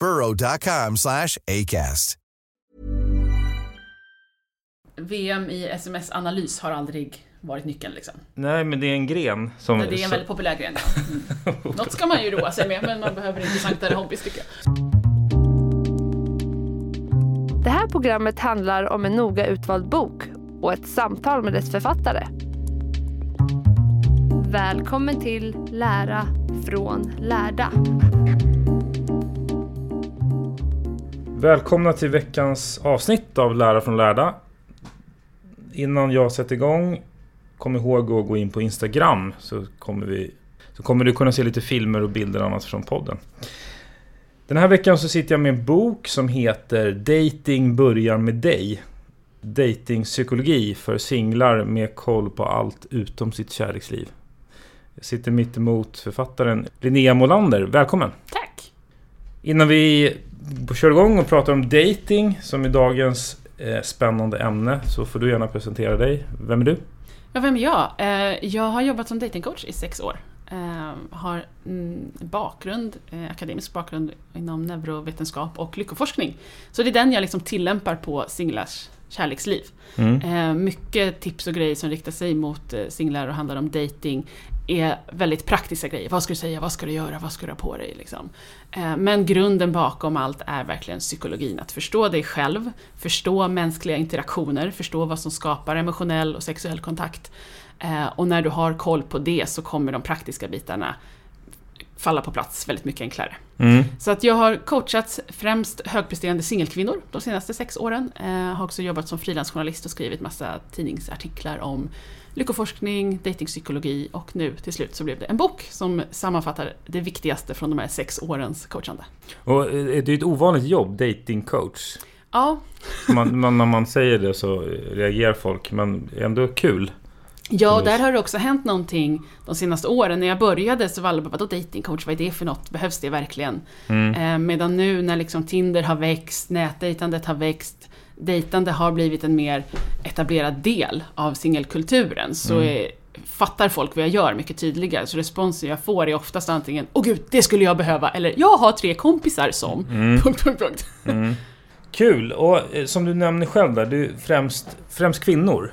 burrow.com slash ACAST. VM i sms-analys har aldrig varit nyckeln liksom. Nej, men det är en gren som... Det är en väldigt populär gren. Ja. Mm. Något ska man ju roa sig med, men man behöver intressantare hobbys tycker jag. Det här programmet handlar om en noga utvald bok och ett samtal med dess författare. Välkommen till Lära från lärda. Välkomna till veckans avsnitt av Lära från lärda. Innan jag sätter igång, kom ihåg att gå in på Instagram så kommer, vi, så kommer du kunna se lite filmer och bilder och annat från podden. Den här veckan så sitter jag med en bok som heter Dating börjar med dig. Datingpsykologi för singlar med koll på allt utom sitt kärleksliv. Jag sitter mitt emot författaren Linnea Molander. Välkommen! Tack! Innan vi kör igång och pratar om dating som är dagens eh, spännande ämne så får du gärna presentera dig. Vem är du? Ja, vem är jag? Eh, jag har jobbat som datingcoach i sex år. Eh, har mm, bakgrund, eh, akademisk bakgrund inom neurovetenskap och lyckoforskning. Så det är den jag liksom tillämpar på singlars kärleksliv. Mm. Eh, mycket tips och grejer som riktar sig mot eh, singlar och handlar om dating är väldigt praktiska grejer. Vad ska du säga? Vad ska du göra? Vad ska du ha på dig? Liksom. Eh, men grunden bakom allt är verkligen psykologin. Att förstå dig själv, förstå mänskliga interaktioner, förstå vad som skapar emotionell och sexuell kontakt. Eh, och när du har koll på det så kommer de praktiska bitarna falla på plats väldigt mycket enklare. Mm. Så att jag har coachat främst högpresterande singelkvinnor de senaste sex åren. Eh, har också jobbat som frilansjournalist och skrivit massa tidningsartiklar om lyckoforskning, datingpsykologi och nu till slut så blev det en bok som sammanfattar det viktigaste från de här sex årens coachande. Och eh, det är ett ovanligt jobb, datingcoach. Ja, Man, man, när man säger det så reagerar folk, men ändå kul. Ja, och Just. där har det också hänt någonting de senaste åren. När jag började så var alla bara, vadå datingcoach, vad är det för något? Behövs det verkligen? Mm. Eh, medan nu när liksom Tinder har växt, nätdejtandet har växt, dejtande har blivit en mer etablerad del av singelkulturen så Mm. är, fattar folk vad jag gör mycket tydligare. Så responsen jag får är oftast antingen Åh gud, det skulle jag behöva, eller Jag har tre kompisar som... Mm. Punkt, punkt, punkt. Mm. Kul! Och eh, som du nämner själv där, du främst, främst kvinnor.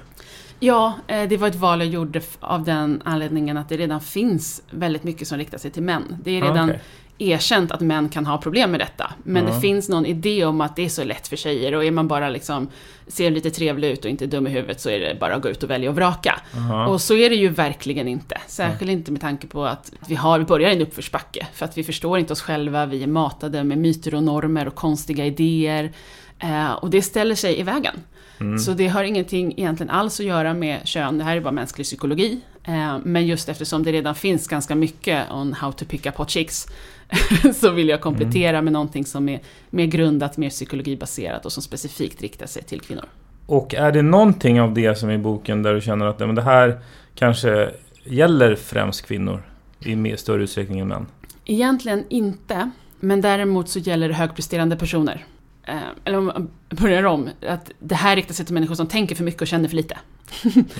Ja, eh, det var ett val jag gjorde av den anledningen att det redan finns väldigt mycket som riktar sig till män. Det är Ah, redan okej. erkänt att män kan ha problem med detta. Men Ja. det finns någon idé om att det är så lätt för tjejer och är man bara liksom ser lite trevlig ut och inte dum i huvudet så är det bara att gå ut och välja och vraka. Aha. Och så är det ju verkligen inte. Särskilt inte med tanke på att vi, har, vi börjar i en uppförsbacke. För att vi förstår inte oss själva, vi är matade med myter och normer och konstiga idéer. Eh, och det ställer sig i vägen. Mm. Så det har ingenting egentligen alls att göra med kön, det här är bara mänsklig psykologi. Eh, men just eftersom det redan finns ganska mycket on how to pick up hot chicks så vill jag komplettera med någonting som är mer grundat, mer psykologibaserat och som specifikt riktar sig till kvinnor. Och är det någonting av det som är i boken där du känner att men det här kanske gäller främst kvinnor i mer större utsträckning än män? Egentligen inte, men däremot så gäller det högpresterande personer. Eh, eller om man börjar om, att det här riktar sig till människor som tänker för mycket och känner för lite.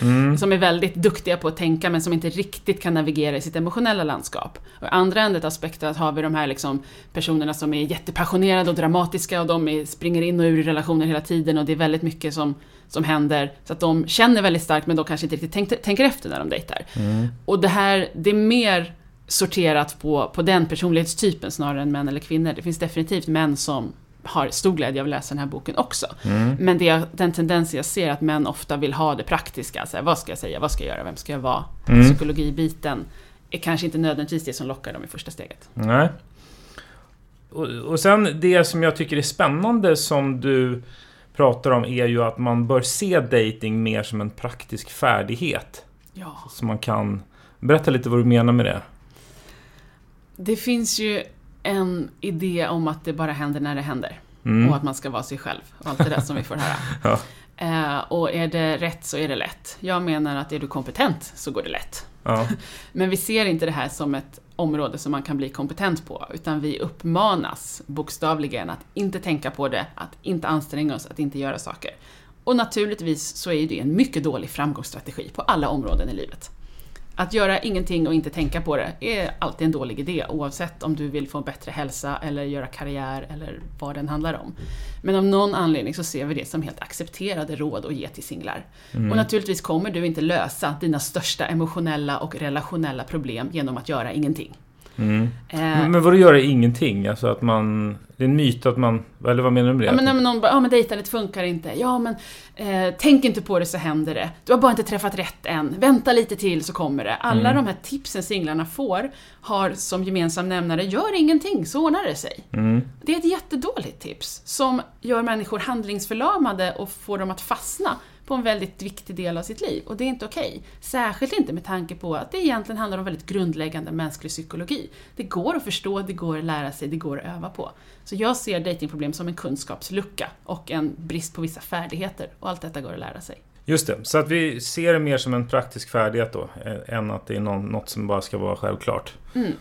Mm. som är väldigt duktiga på att tänka men som inte riktigt kan navigera i sitt emotionella landskap. Och i andra änden av spektrat har vi de här liksom personerna som är jättepassionerade och dramatiska och de är, springer in och ur relationer hela tiden och det är väldigt mycket som, som händer. Så att de känner väldigt starkt men de kanske inte riktigt tänk, tänker efter när de dejtar. Och det här, det är mer sorterat på, på den personlighetstypen snarare än män eller kvinnor. Det finns definitivt män som har stor glädje av att läsa den här boken också. Men det, den tendensen jag ser att män ofta vill ha det praktiska. Så här, vad ska jag säga, vad ska jag göra, vem ska jag vara? Psykologibiten är kanske inte nödvändigtvis det som lockar dem i första steget. Nej. Och, och sen det som jag tycker är spännande som du pratar om är ju att man bör se dating mer som en praktisk färdighet. Ja. Så man kan... Berätta lite vad du menar med det. Det finns ju en idé om att det bara händer när det händer. Mm. Och att man ska vara sig själv. Och allt det där som vi får höra. Ja. Eh, och är det rätt så är det lätt. Jag menar att är du kompetent så går det lätt. Ja. Men vi ser inte det här som ett område som man kan bli kompetent på, utan vi uppmanas bokstavligen att inte tänka på det, att inte anstränga oss, att inte göra saker. Och naturligtvis så är det en mycket dålig framgångsstrategi på alla områden i livet. Att göra ingenting och inte tänka på det är alltid en dålig idé, oavsett om du vill få en bättre hälsa eller göra karriär eller vad den handlar om. Men av någon anledning så ser vi det som helt accepterade råd att ge till singlar. Och naturligtvis kommer du inte lösa dina största emotionella och relationella problem genom att göra ingenting. Mm. Eh, Men vad du gör är ingenting? Alltså att man... Det är en myt att man... Eller vad menar du med det? Ja men när någon bara, ja men dejtandet funkar inte. Ja men eh, tänk inte på det så händer det. Du har bara inte träffat rätt än. Vänta lite till så kommer det. Alla de här tipsen singlarna får har som gemensam nämnare, gör ingenting så ordnar det sig. Mm. Det är ett jättedåligt tips som gör människor handlingsförlamade och får dem att fastna på en väldigt viktig del av sitt liv. Och det är inte okej. Särskilt inte med tanke på att det egentligen handlar om väldigt grundläggande mänsklig psykologi. Det går att förstå, det går att lära sig, det går att öva på. Så jag ser datingproblem som en kunskapslucka och en brist på vissa färdigheter. Och allt detta går att lära sig. Just det, så att vi ser det mer som en praktisk färdighet då, eh, än att det är någon, något som bara ska vara självklart. Mm.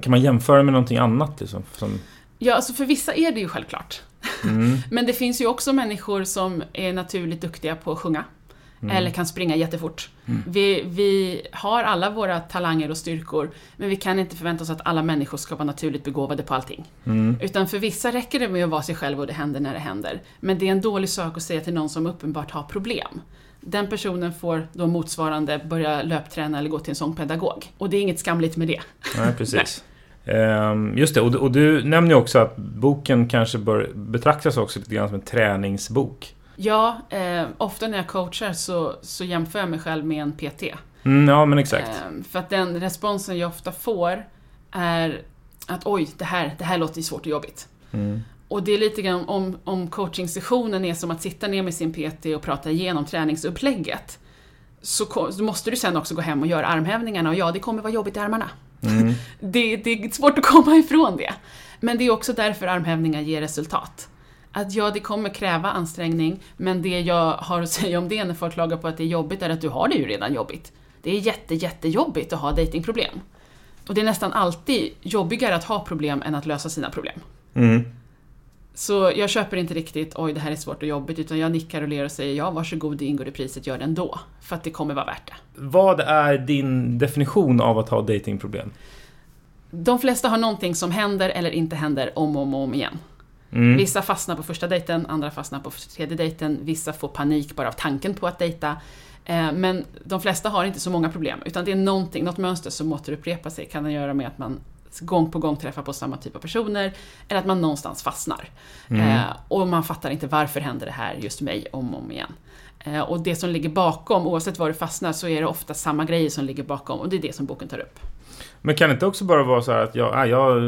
Kan man jämföra med någonting annat liksom? Som, Ja, alltså för vissa är det ju självklart. mm, Men det finns ju också människor som är naturligt duktiga på att sjunga. Eller kan springa jättefort. Vi, vi har alla våra talanger och styrkor, men vi kan inte förvänta oss att alla människor ska vara naturligt begåvade på allting. mm, Utan för vissa räcker det med att vara sig själv och det händer när det händer. Men det är en dålig sak att säga till någon som uppenbart har problem. Den personen får då motsvarande börja löpträna eller gå till en sångpedagog. Och det är inget skamligt med det. nej, precis. Ehm, just det, och, du- nämner ju också att boken kanske bör betraktas också lite grann som en träningsbok. Ja, eh, ofta när jag coachar så, så jämför jag mig själv med en PT. Mm, ja, men exakt. Eh, för att den responsen jag ofta får är att oj, det här, det här låter ju svårt och jobbigt. Mm. Och det är lite grann om, om coachingsessionen är som att sitta ner med sin PT och prata igenom träningsupplägget. Så, så måste du sen också gå hem och göra armhävningarna och ja, det kommer vara jobbigt i armarna. Mm. Det, det är svårt att komma ifrån det. Men det är också därför armhävningar ger resultat. Att ja, det kommer kräva ansträngning, men det jag har att säga om det när folk klagar på att det är jobbigt är att du har det ju redan jobbigt. Det är jätte, jättejobbigt att ha datingproblem. Och det är nästan alltid jobbigare att ha problem än att lösa sina problem. Mm. Så jag köper inte riktigt oj det här är svårt och jobbigt utan jag nickar och ler och säger ja varsågod det ingår i priset, gör det ändå. För att det kommer vara värt det. Vad är din definition av att ha datingproblem? De flesta har någonting som händer eller inte händer om och om, om igen. Mm. Vissa fastnar på första dejten, andra fastnar på tredje dejten, vissa får panik bara av tanken på att dejta. Eh, Men de flesta har inte så många problem, utan det är någonting, något mönster som återupprepar sig. Kan det göra med att man gång på gång träffar på samma typ av personer, eller att man någonstans fastnar. Eh, och man fattar inte varför händer det här just mig om och om igen. Eh, och det som ligger bakom, oavsett var du fastnar, så är det ofta samma grejer som ligger bakom, och det är det som boken tar upp. Men kan det inte också bara vara så här att jag, jag,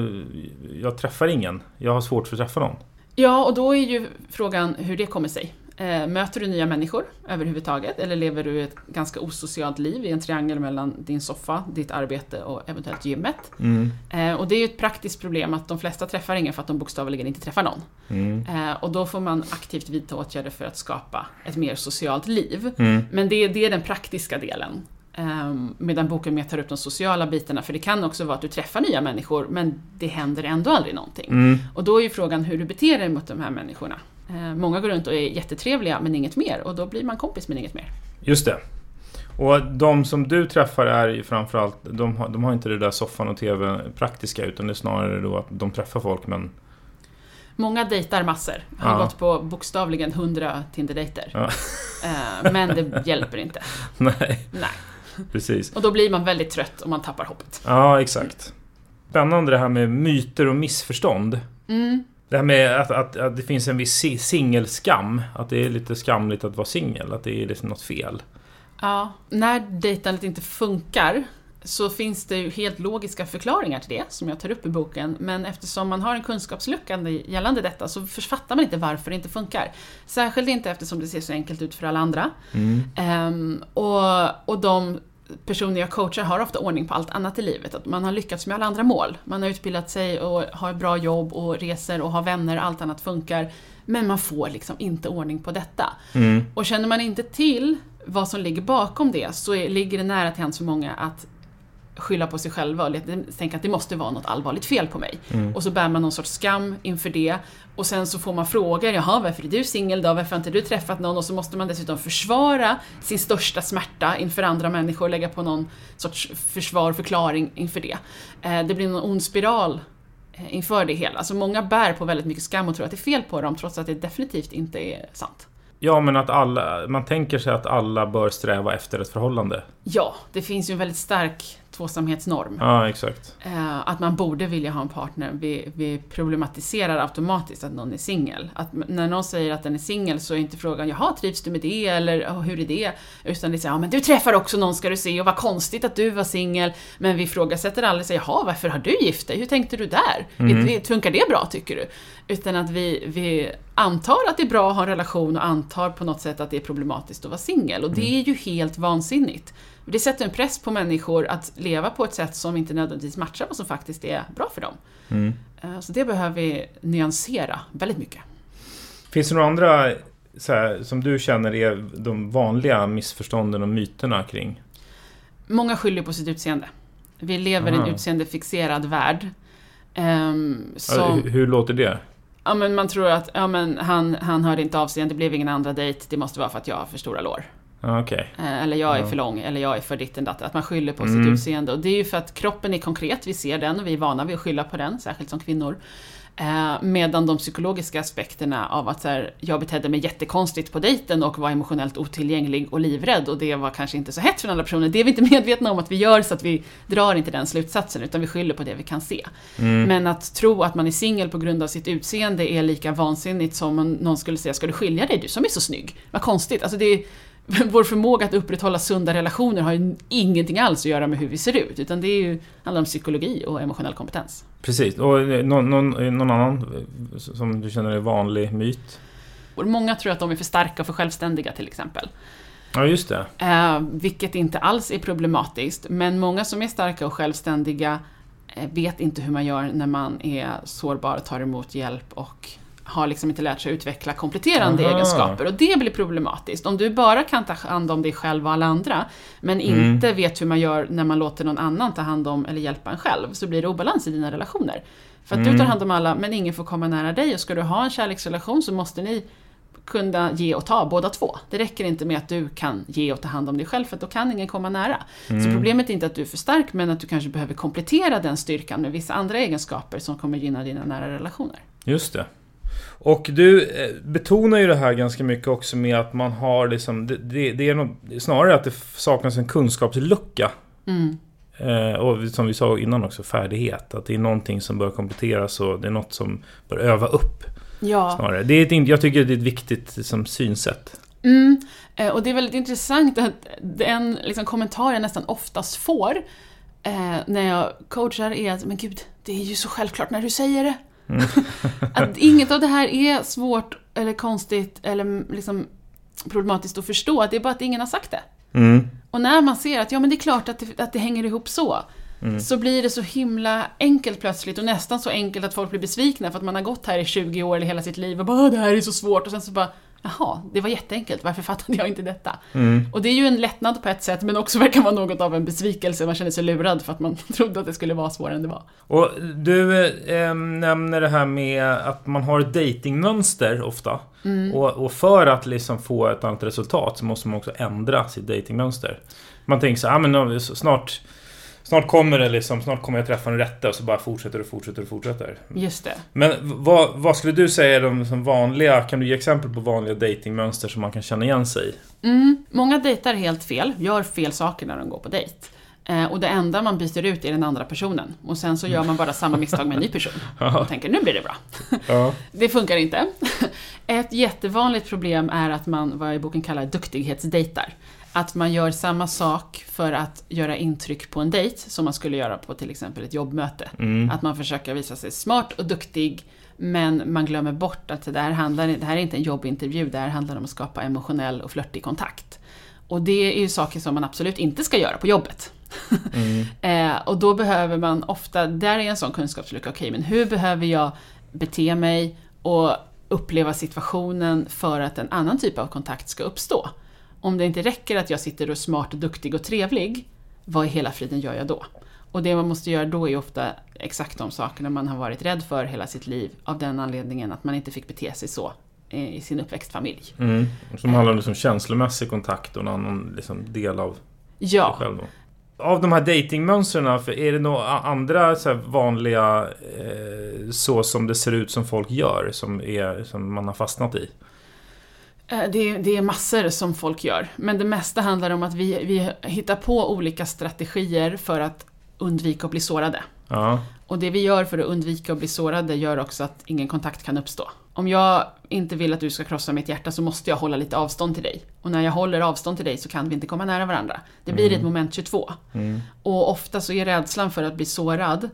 jag träffar ingen? Jag har svårt för att träffa någon. Ja, och då är ju frågan hur det kommer sig. Eh, möter du nya människor överhuvudtaget eller lever du ett ganska osocialt liv i en triangel mellan din soffa, ditt arbete och eventuellt gymmet? Mm. Eh, och det är ju ett praktiskt problem att de flesta träffar ingen för att de bokstavligen inte träffar någon. Mm. Eh, och då får man aktivt vidta åtgärder för att skapa ett mer socialt liv. Mm. Men det, det är den praktiska delen. Ehm, medan boken mer tar upp de sociala bitarna, för det kan också vara att du träffar nya människor, men det händer ändå aldrig någonting. Mm. Och då är ju frågan hur du beter dig mot de här människorna. Ehm, många går runt och är jättetrevliga, men inget mer, och då blir man kompis med inget mer. Just det. Och de som du träffar är ju framförallt, de har, de har inte det där soffan och TV praktiska utan det är snarare då att de träffar folk men... Många dejtar massor. Har Ja. gått på bokstavligen 100 Tinder-dejter. Ja. Ehm, men det hjälper inte. Nej, Nej. precis. Och då blir man väldigt trött och man tappar hoppet. Ja, exakt. Spännande det här med myter och missförstånd. Mm. Det här med att, att, att det finns en viss si- singelskam. Att det är lite skamligt att vara singel. Att det är liksom något fel. Ja, när dejtandet inte funkar så finns det ju helt logiska förklaringar till det, som jag tar upp i boken. Men eftersom man har en kunskapslucka gällande detta så fattar man inte varför det inte funkar. Särskilt inte eftersom det ser så enkelt ut för alla andra. Ehm, och, och de personer jag coachar har ofta ordning på allt annat i livet. Att man har lyckats med alla andra mål. Man har utbildat sig och har bra jobb och reser och har vänner, allt annat funkar. Men man får liksom inte ordning på detta. Och känner man inte till vad som ligger bakom det så är, ligger det nära till hands för många att skylla på sig själva och tänka att det måste vara något allvarligt fel på mig. Och så bär man någon sorts skam inför det. Och sen så får man frågor, jaha varför är du singel då? Varför har inte du träffat någon? Och så måste man dessutom försvara sin största smärta inför andra människor, lägga på någon sorts försvar, förklaring inför det. Eh, Det blir någon ond spiral eh, inför det hela. Så många bär på väldigt mycket skam och tror att det är fel på dem trots att det definitivt inte är sant. Ja, men att alla... Man tänker sig att alla bör sträva efter ett förhållande. Ja, det finns ju en väldigt stark tvåsamhetsnorm. Ja, exakt. Eh, att man borde vilja ha en partner. Vi, vi problematiserar automatiskt att någon är singel. När någon säger att den är singel så är inte frågan ”jaha, trivs du med det?” eller "Ja, ”hur är det?” Utan det är så ”ja men du träffar också någon ska du se och vad konstigt att du var singel”. Men vi ifrågasätter aldrig så ”jaha, varför har du gift dig? Hur tänkte du där? Mm. Funkar det bra tycker du?” Utan att vi, vi antar att det är bra att ha en relation och antar på något sätt att det är problematiskt att vara singel. Och det är ju helt vansinnigt. Det sätter en press på människor att leva på ett sätt som inte nödvändigtvis matchar vad som faktiskt är bra för dem. Eh, Så det behöver vi nyansera väldigt mycket. Finns det några andra här, som du känner är de vanliga missförstånden och myterna kring? Många skyller på sitt utseende. Vi lever i en Aha. utseendefixerad värld. Ja, som, hur, hur låter det? ja, men man tror att ja, men han, han hörde inte av sig, det blev ingen andra dejt, det måste vara för att jag har för stora lår. Okej. Eh, Eller jag är för lång, eller jag är för ditten datten. Att man skyller på Mm. sitt utseende. Och det är ju för att kroppen är konkret, vi ser den och vi är vana vid att skylla på den, särskilt som kvinnor. Eh, medan de psykologiska aspekterna av att så här, jag betedde mig jättekonstigt på dejten och var emotionellt otillgänglig och livrädd och det var kanske inte så hett för den andra personen. Det är vi inte medvetna om att vi gör så att vi drar inte den slutsatsen utan vi skyller på det vi kan se. Men att tro att man är singel på grund av sitt utseende är lika vansinnigt som om någon skulle säga “Ska du skilja dig? Du som är så snygg?” Vad konstigt. Alltså det vår förmåga att upprätthålla sunda relationer har ju ingenting alls att göra med hur vi ser ut, utan det är ju, handlar om psykologi och emotionell kompetens. Precis. Och eh, någon, någon, någon annan eh, som du känner är vanlig myt? Och många tror att de är för starka och för självständiga till exempel. Ja, just det. Eh, vilket inte alls är problematiskt, men många som är starka och självständiga eh, vet inte hur man gör när man är sårbar, tar emot hjälp och har liksom inte lärt sig utveckla kompletterande Aha. egenskaper. Och det blir problematiskt. Om du bara kan ta hand om dig själv och alla andra, men Mm. inte vet hur man gör när man låter någon annan ta hand om eller hjälpa en själv, så blir det obalans i dina relationer. För att du Mm. tar hand om alla, men ingen får komma nära dig. Och ska du ha en kärleksrelation så måste ni kunna ge och ta båda två. Det räcker inte med att du kan ge och ta hand om dig själv för då kan ingen komma nära. Så problemet är inte att du är för stark men att du kanske behöver komplettera den styrkan med vissa andra egenskaper som kommer gynna dina nära relationer. Just det. Och du eh, betonar ju det här ganska mycket också med att man har liksom, det, det, det är nog snarare att det saknas en kunskapslucka. Mm. Eh, och som vi sa innan också, färdighet. Att det är någonting som bör kompletteras och det är något som bör öva upp Ja, snarare. Det är ett, jag tycker det är ett viktigt liksom, synsätt. mm. Eh, och det är väldigt intressant att den liksom, kommentar jag nästan oftast får eh, när jag coachar är att men gud, det är ju så självklart när du säger det. Att inget av det här är svårt eller konstigt eller liksom problematiskt att förstå, det är bara att ingen har sagt det. Mm. Och när man ser att ja, men det är klart att det, att det hänger ihop så, så blir det så himla enkelt plötsligt och nästan så enkelt att folk blir besvikna för att man har gått här i 20 år eller hela sitt liv och bara "Åh, det här är så svårt och sen så bara Jaha, det var jätteenkelt, varför fattade jag inte detta? Mm. Och det är ju en lättnad på ett sätt, men också verkar vara något av en besvikelse. Man känner sig lurad för att man trodde att det skulle vara svårare än det var. Och du eh, nämner det här med att man har ett datingmönster ofta. Mm. Och, och för att liksom få ett annat resultat så måste man också ändra sitt datingmönster. Man tänker så här, ah, men snart, snart kommer det liksom, snart kommer jag träffa den rätta och så bara fortsätter och fortsätter och fortsätter. Just det. Men vad, vad skulle du säga är de som vanliga, kan du ge exempel på vanliga datingmönster som man kan känna igen sig i? Mm, många dejtar helt fel, gör fel saker när de går på dejt. Eh, och det enda man byter ut är den andra personen. Och sen så gör man bara samma misstag med en ny person. Och tänker, nu blir det bra. Ja. Det funkar inte. Ett jättevanligt problem är att man, vad i boken kallar duktighetsdejtar. Att man gör samma sak för att göra intryck på en dejt som man skulle göra på till exempel ett jobbmöte. Att man försöker visa sig smart och duktig men man glömmer bort att det här, handlar, det här är inte en jobbintervju, det här handlar om att skapa emotionell och flörtig kontakt. Och det är ju saker som man absolut inte ska göra på jobbet. eh, och då behöver man ofta, där är en sån kunskapslucka, okej men hur behöver jag bete mig och uppleva situationen för att en annan typ av kontakt ska uppstå? Om det inte räcker att jag sitter och är smart, och duktig och trevlig, vad i hela friden gör jag då? Och det man måste göra då är ofta exakt de sakerna man har varit rädd för hela sitt liv av den anledningen att man inte fick bete sig så eh, i sin uppväxtfamilj. Mm. Som handlar om liksom känslomässig kontakt och en annan liksom del av Ja, dig själv då. Av de här datingmönstren, är det några andra så vanliga eh, så som det ser ut som folk gör som, är, som man har fastnat i? Eh, Det, det är massor som folk gör, men det mesta handlar om att vi, vi hittar på olika strategier för att undvika att bli sårade. Ja. Och det vi gör för att undvika att bli sårade gör också att ingen kontakt kan uppstå. Om jag inte vill att du ska krossa mitt hjärta så måste jag hålla lite avstånd till dig. Och när jag håller avstånd till dig så kan vi inte komma nära varandra. Det blir ett moment 22. Och ofta så är rädslan för att bli sårad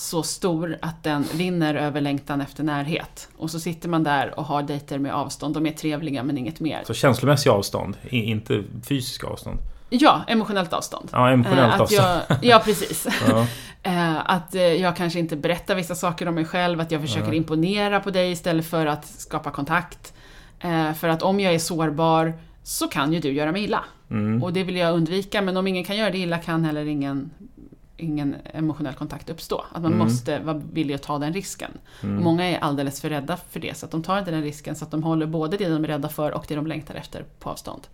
så stor att den vinner över längtan efter närhet. Och så sitter man där och har dejter med avstånd. De är trevliga men inget mer. Så känslomässig avstånd, inte fysisk avstånd. Ja, emotionellt avstånd. Ja, emotionellt Eh, att avstånd. jag, Ja, precis. Ja. Eh, Att eh, jag kanske inte berättar vissa saker om mig själv, att jag försöker imponera på dig istället för att skapa kontakt. För att om jag är sårbar så kan ju du göra mig illa. Mm. Och det vill jag undvika, men om ingen kan göra det illa kan heller ingen, ingen emotionell kontakt uppstå. Att man måste vara villig att ta den risken. Och många är alldeles för rädda för det, så att de tar inte den risken, så att de håller både det de är rädda för och det de längtar efter på avstånd.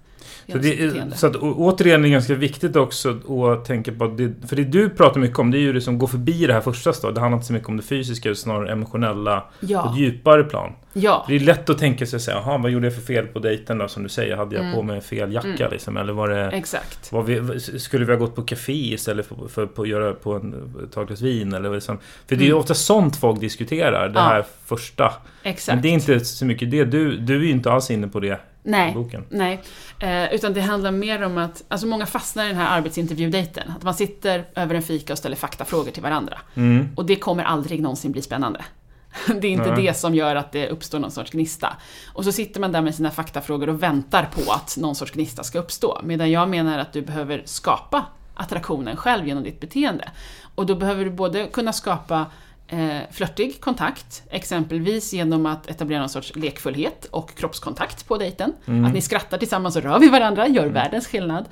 Så, det, beteende. så att, återigen är det ganska viktigt också att tänka på att det, För det du pratar mycket om det är ju det som går förbi det här första stadiet. Det handlar inte så mycket om det fysiska utan snarare emotionella Ja. på ett djupare plan. Ja, Det är lätt att tänka sig säga, jaha vad gjorde jag för fel på dejten då? Som du säger, hade jag Mm. på mig fel jacka liksom? Eller var det... exakt. Var vi, skulle vi ha gått på café istället för, för, på att göra på en, ta ett glas vin? Eller liksom, för det är ju ofta sånt folk diskuterar, det Mm. Ja. här första. Exakt. Men det är inte så mycket det. Du, du är ju inte alls inne på det Nej, boken. nej. Eh, utan det handlar mer om att, alltså många fastnar i den här arbetsintervjudejten. Att man sitter över en fika och ställer faktafrågor till varandra. Mm. Och det kommer aldrig någonsin bli spännande. Det är inte Nej. det som gör att det uppstår någon sorts gnista. Och så sitter man där med sina faktafrågor och väntar på att någon sorts gnista ska uppstå. Medan jag menar att du behöver skapa attraktionen själv genom ditt beteende. Och då behöver du både kunna skapa eh, flörtig kontakt, exempelvis genom att etablera någon sorts lekfullhet och kroppskontakt på dejten. Att ni skrattar tillsammans och rör vid varandra, gör världens skillnad.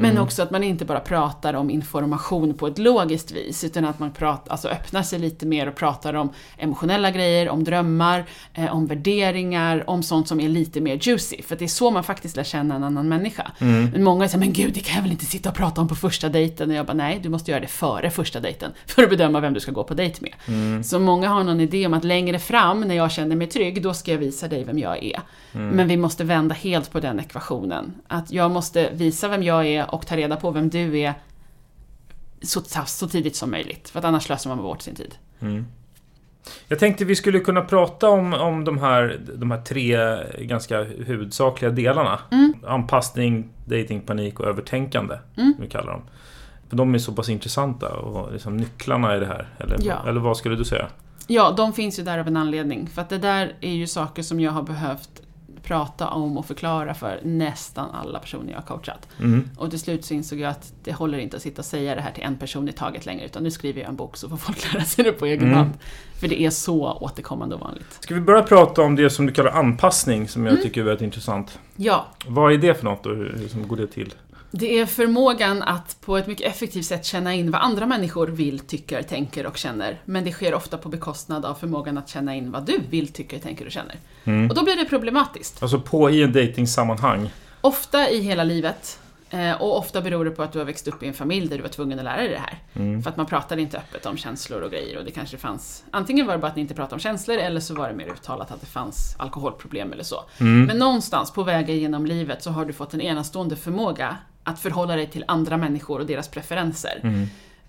Men också att man inte bara pratar om information på ett logiskt vis, utan att man pratar, alltså öppnar sig lite mer och pratar om emotionella grejer, om drömmar, eh, om värderingar, om sånt som är lite mer juicy. För det är så man faktiskt lär känna en annan människa. Men många säger, men gud, det kan jag väl inte sitta och prata om på första dejten? Och jag bara, nej, du måste göra det före första dejten, för att bedöma vem du ska gå på dejt med. Så många har någon idé om att längre fram, när jag känner mig trygg, då ska jag visa dig vem jag är. Men vi måste vända helt på den ekvationen. Att jag måste visa vem jag är och ta reda på vem du är så, så tidigt som möjligt. För att annars slösar man bort sin tid. Jag tänkte vi skulle kunna prata om, om de, här, de här tre ganska huvudsakliga delarna. Mm. Anpassning, datingpanik och övertänkande. Som vi kallar dem. För de är så pass intressanta och liksom nycklarna i det här. Eller, Ja. eller vad skulle du säga? Ja, de finns ju där av en anledning. För att det där är ju saker som jag har behövt prata om och förklara för nästan alla personer jag har coachat. Mm. Och till slut så insåg jag att det håller inte att sitta och säga det här till en person i taget längre, utan nu skriver jag en bok så får folk lära sig det på egen Mm. hand. För det är så återkommande och vanligt. Ska vi börja prata om det som du kallar anpassning, som jag Mm. tycker är väldigt intressant. Ja, Vad är det för något och hur, hur går det till? Det är förmågan att på ett mycket effektivt sätt känna in vad andra människor vill, tycker, tänker och känner. Men det sker ofta på bekostnad av förmågan att känna in vad du vill, tycker, tänker och känner. Mm. Och då blir det problematiskt. Alltså på i en datingsammanhang. Ofta i hela livet. eh, Och ofta beror det på att du har växt upp i en familj där du var tvungen att lära dig det här. Mm. För att man pratade inte öppet om känslor och grejer och det kanske fanns... Antingen var det bara att ni inte pratade om känslor eller så var det mer uttalat att det fanns alkoholproblem eller så. Mm. Men någonstans på vägen genom livet så har du fått en enastående förmåga att förhålla dig till andra människor och deras preferenser. Mm.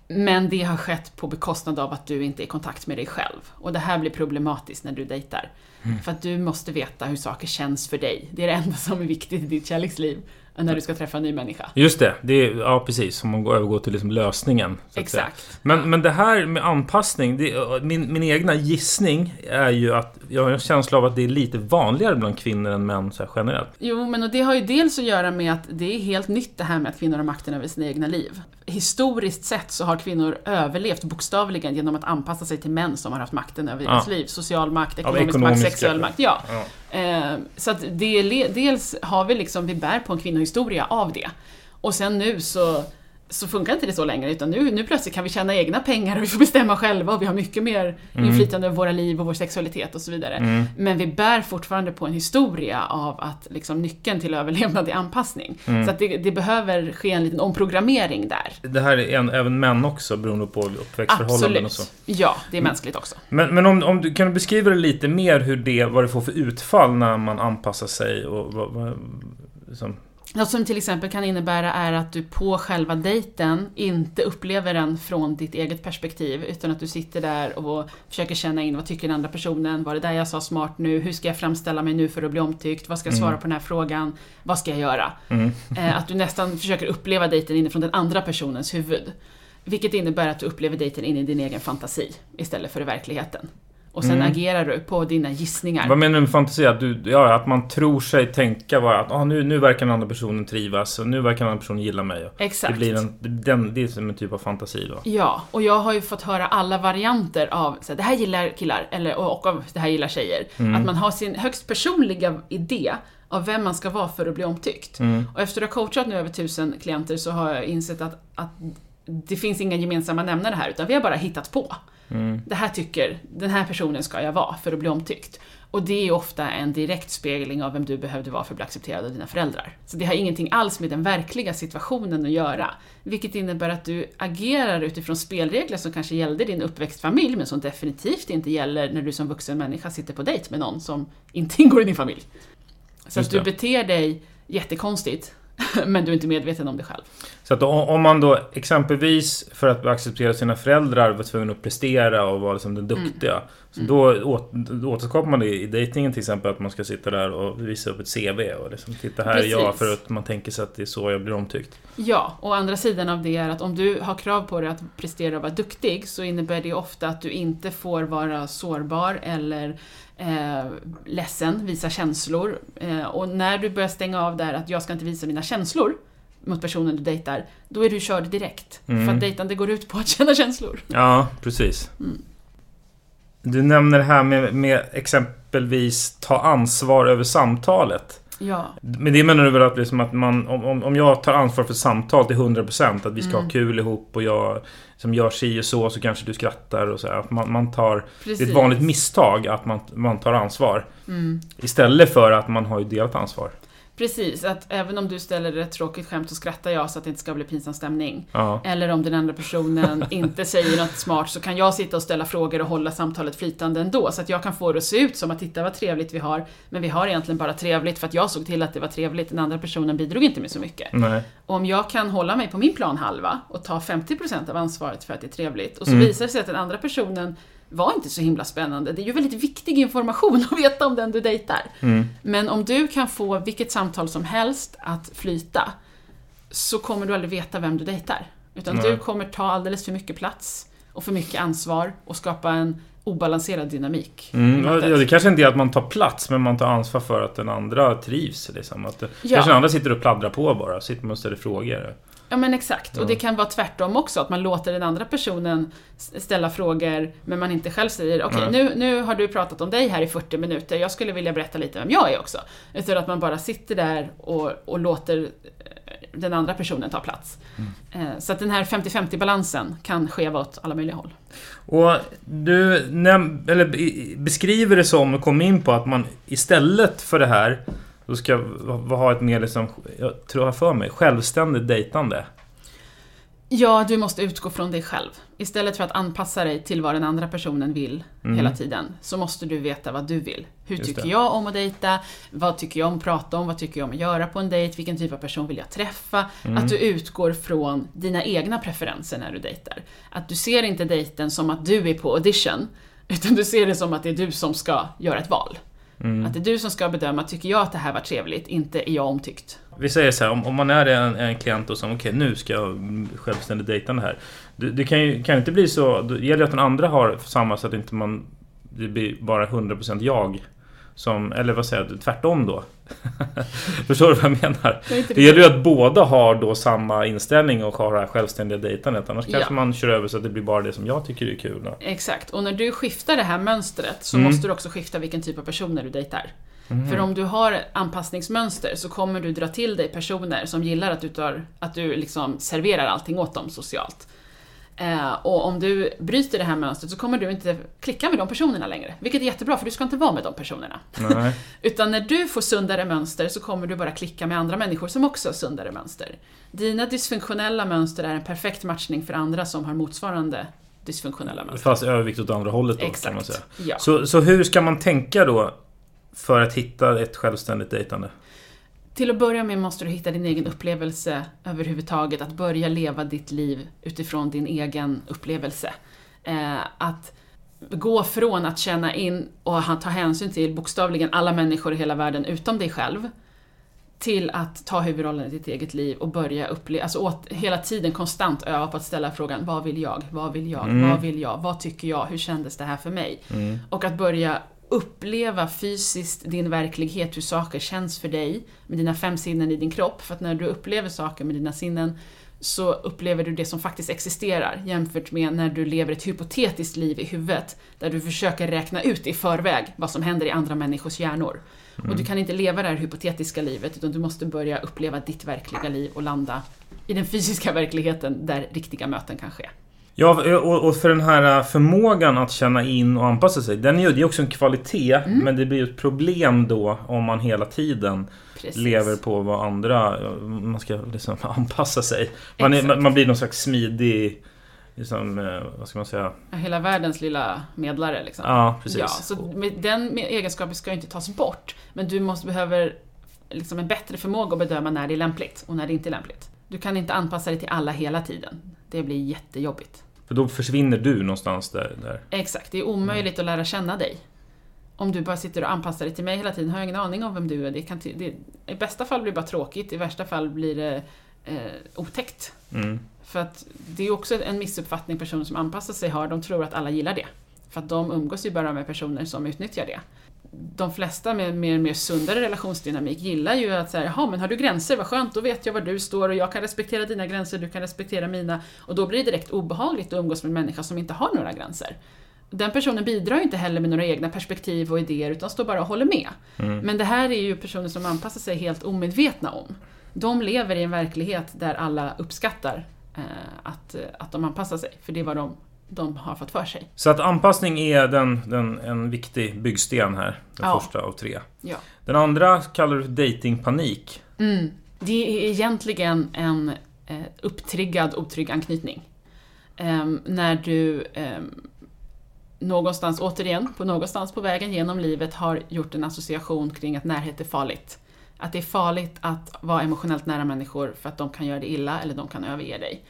Men det har skett på bekostnad av att du inte är i kontakt med dig själv. Och det här blir problematiskt när du dejtar. Mm. För att du måste veta hur saker känns för dig. Det är det enda som är viktigt i ditt kärleksliv. När du ska träffa en ny människa. Just det, det är, ja precis. Om man går, övergår till liksom lösningen. Exakt. Men, men det här med anpassning, det, min, min egna gissning är ju att jag har en känsla av att det är lite vanligare bland kvinnor än män så generellt. Jo, men och det har ju dels att göra med att det är helt nytt det här med att kvinnor har makten över sina egna liv. Historiskt sett så har kvinnor överlevt bokstavligen genom att anpassa sig till män som har haft makten över deras Ja. liv. Social makt, ekonomisk makt, sexuell makt. Ja. Ja. Eh, så att det, dels har vi liksom, vi bär på en kvinnohistoria av det. Och sen nu så, så funkar inte det så längre, utan nu, nu plötsligt kan vi tjäna egna pengar och vi får bestämma själva och vi har mycket mer inflytande över våra liv och vår sexualitet och så vidare. Men vi bär fortfarande på en historia av att liksom, nyckeln till överlevnad är anpassning. Så att det, det behöver ske en liten omprogrammering där. Det här är en, även män också beroende på uppväxtförhållanden och så. Absolut. Ja, det är mänskligt också. Men, men om, om du kan du beskriva det lite mer hur det, vad det får för utfall när man anpassar sig och vad, vad, liksom, Något som till exempel kan innebära är att du på själva dejten inte upplever den från ditt eget perspektiv utan att du sitter där och försöker känna in vad tycker den andra personen, var det där jag sa smart nu, hur ska jag framställa mig nu för att bli omtyckt, vad ska jag svara på den här frågan, vad ska jag göra? Eh, att du nästan försöker uppleva dejten inifrån den andra personens huvud. Vilket innebär att du upplever dejten in i din egen fantasi istället för i verkligheten. Och sen agerar du på dina gissningar. Vad menar du med fantasi? Att, du, ja, att man tror sig tänka vad, att ah, nu, nu verkar den andra personen trivas och nu verkar den andra personen gilla mig. Och Exakt. Det, blir en, den, det är som en typ av fantasi då. Ja, och jag har ju fått höra alla varianter av så här, det här gillar killar, eller, och, och det här gillar tjejer. Att man har sin högst personliga idé av vem man ska vara för att bli omtyckt. Och efter att ha coachat nu över tusen klienter så har jag insett att, att det finns inga gemensamma nämnare här, utan vi har bara hittat på. Det här tycker, den här personen ska jag vara för att bli omtyckt. Och det är ofta en direkt spegling av vem du behövde vara för att bli accepterad av dina föräldrar. Så det har ingenting alls med den verkliga situationen att göra. Vilket innebär att du agerar utifrån spelregler som kanske gällde din uppväxtfamilj, men som definitivt inte gäller när du som vuxen människa sitter på dejt med någon som inte ingår i din familj. Så att du beter dig jättekonstigt, men du är inte medveten om det själv. Så att om man då exempelvis för att acceptera sina föräldrar var tvungen att prestera och vara liksom den duktiga. Så då, åt, då återskapar man det i dejtingen till exempel att man ska sitta där och visa upp ett CV och liksom titta här är jag för att man tänker sig att det är så jag blir omtyckt. Ja, och andra sidan av det är att om du har krav på dig att prestera och vara duktig så innebär det ofta att du inte får vara sårbar eller eh, ledsen, visa känslor. Eh, och när du börjar stänga av där att jag ska inte visa mina känslor mot personen du dejtar, då är du körd direkt. För att dejtande går ut på att känna känslor. Ja, precis. Du nämner det här med, med exempelvis ta ansvar över samtalet. Ja, Men det menar du väl att, liksom att man, om, om, jag tar ansvar för samtal till 100% att vi ska Mm. ha kul ihop och jag som gör si och så så kanske du skrattar och så här, att man, man tar Det är precis. ett vanligt misstag att man, man tar ansvar. Mm. Istället för att man har ju delat ansvar. Precis, att även om du ställer ett tråkigt skämt så skrattar jag så att det inte ska bli pinsam stämning. Ja. Eller om den andra personen inte säger något smart så kan jag sitta och ställa frågor och hålla samtalet flytande ändå. Så att jag kan få det att se ut som att titta vad trevligt vi har. Men vi har egentligen bara trevligt för att jag såg till att det var trevligt. Den andra personen bidrog inte med så mycket. Nej. Och om jag kan hålla mig på min planhalva och ta 50% av ansvaret för att det är trevligt och så Mm. visar det sig att den andra personen var inte så himla spännande. Det är ju väldigt viktig information att veta om den du dejtar. Mm. Men om du kan få vilket samtal som helst att flyta så kommer du aldrig veta vem du dejtar. Utan Nej. du kommer ta alldeles för mycket plats och för mycket ansvar och skapa en obalanserad dynamik. Mm, ja, det kanske inte är att man tar plats, men man tar ansvar för att den andra trivs. Liksom. Att Ja. Kanske den andra sitter och pladdrar på bara, sitter man och ställer frågor. Ja men exakt, och det kan vara tvärtom också, att man låter den andra personen ställa frågor men man inte själv säger okej Nej. nu, nu har du pratat om dig här i 40 minuter, jag skulle vilja berätta lite vem jag är också. Utan att man bara sitter där och, och låter den andra personen ta plats. Eh, Så att den här 50-50 balansen kan skeva åt alla möjliga håll. Och du näm- eller be- beskriver det som, och kom in på, att man istället för det här då ska ha ett mer, liksom, jag tror jag för mig, självständigt dejtande. Ja, du måste utgå från dig själv. Istället för att anpassa dig till vad den andra personen vill hela tiden, så måste du veta vad du vill. Hur Just tycker det. jag om att dejta? Vad tycker jag om att prata om? Vad tycker jag om att göra på en dejt? Vilken typ av person vill jag träffa? Att du utgår från dina egna preferenser när du dejtar. Att du ser inte dejten som att du är på audition, utan du ser det som att det är du som ska göra ett val. Att det är du som ska bedöma, tycker jag att det här var trevligt? Inte är jag omtyckt. Vi säger så här, om, om man är en, en klient och som okej nu ska jag mm, självständigt dejtande här. Det, det kan ju kan inte bli så, det gäller att den andra har samma så att inte man det blir bara 100% jag. Som, eller vad säger jag, tvärtom då. Förstår du vad jag menar? Inte Det gäller ju att båda har då samma inställning och har det här självständiga dejtandet. Annars kanske Ja. man kör över så att det blir bara det som jag tycker är kul. Då. Exakt, och när du skiftar det här mönstret så Mm. måste du också skifta vilken typ av personer du dejtar. För om du har anpassningsmönster så kommer du dra till dig personer som gillar att du, tar, att du liksom serverar allting åt dem socialt. Eh, och om du bryter det här mönstret så kommer du inte klicka med de personerna längre. Vilket är jättebra, för du ska inte vara med de personerna. Utan när du får sundare mönster så kommer du bara klicka med andra människor som också har sundare mönster. Dina dysfunktionella mönster är en perfekt matchning för andra som har motsvarande dysfunktionella mönster. Fast övervikt åt andra hållet då kan man Exakt. säga. Ja. Så, så hur ska man tänka då för att hitta ett självständigt dejtande? Till att börja med måste du hitta din egen upplevelse överhuvudtaget, att börja leva ditt liv utifrån din egen upplevelse. Eh, att gå från att känna in och ta hänsyn till bokstavligen alla människor i hela världen utom dig själv, till att ta huvudrollen i ditt eget liv och börja uppleva, alltså åt, hela tiden konstant öva på att ställa frågan Vad vill jag? Vad vill jag? Vad vill jag? Vad tycker jag? Hur kändes det här för mig? Och att börja uppleva fysiskt din verklighet, hur saker känns för dig med dina fem sinnen i din kropp. För att när du upplever saker med dina sinnen så upplever du det som faktiskt existerar jämfört med när du lever ett hypotetiskt liv i huvudet där du försöker räkna ut i förväg vad som händer i andra människors hjärnor. Och du kan inte leva det här hypotetiska livet utan du måste börja uppleva ditt verkliga liv och landa i den fysiska verkligheten där riktiga möten kan ske. Ja, och, för den här förmågan att känna in och anpassa sig, den är ju också en kvalitet, Mm. men det blir ett problem då om man hela tiden Precis. lever på vad andra, man ska liksom anpassa sig. Man, är, man, blir någon slags smidig, liksom, eh, vad ska man säga? Hela världens lilla medlare liksom. Ja, precis. Ja, så den egenskapen ska ju inte tas bort. Men du måste behöver liksom en bättre förmåga att bedöma när det är lämpligt och när det inte är lämpligt. Du kan inte anpassa dig till alla hela tiden. Det blir jättejobbigt. För då försvinner du någonstans där. där. Exakt, det är omöjligt att lära känna dig. Om du bara sitter och anpassar dig till mig hela tiden har jag ingen aning om vem du är. Det kan det, I bästa fall blir det bara tråkigt, i värsta fall blir det eh, otäckt. Mm. För att det är också en missuppfattning personer som anpassar sig har, de tror att alla gillar det. För att de umgås ju bara med personer som utnyttjar det. De flesta med mer, mer sundare relationsdynamik gillar ju att säga, jaha men har du gränser, vad skönt, då vet jag var du står och jag kan respektera dina gränser, du kan respektera mina. Och då blir det direkt obehagligt att umgås med en människa som inte har några gränser. Den personen bidrar inte heller med några egna perspektiv och idéer utan står bara och håller med. Men det här är ju personer som anpassar sig helt omedvetna om. De lever i en verklighet där alla uppskattar eh, att, att de anpassar sig, för det är vad de, de har fått för sig. Så att anpassning är den, den, en viktig byggsten här. Den Ja. första av tre. Ja. Den andra kallar du datingpanik. Mm. Det är egentligen en eh, upptriggad otrygg anknytning. Ehm, när du ehm, någonstans, återigen, på någonstans på vägen genom livet har gjort en association kring att närhet är farligt. Att det är farligt att vara emotionellt nära människor för att de kan göra dig illa eller de kan överge dig.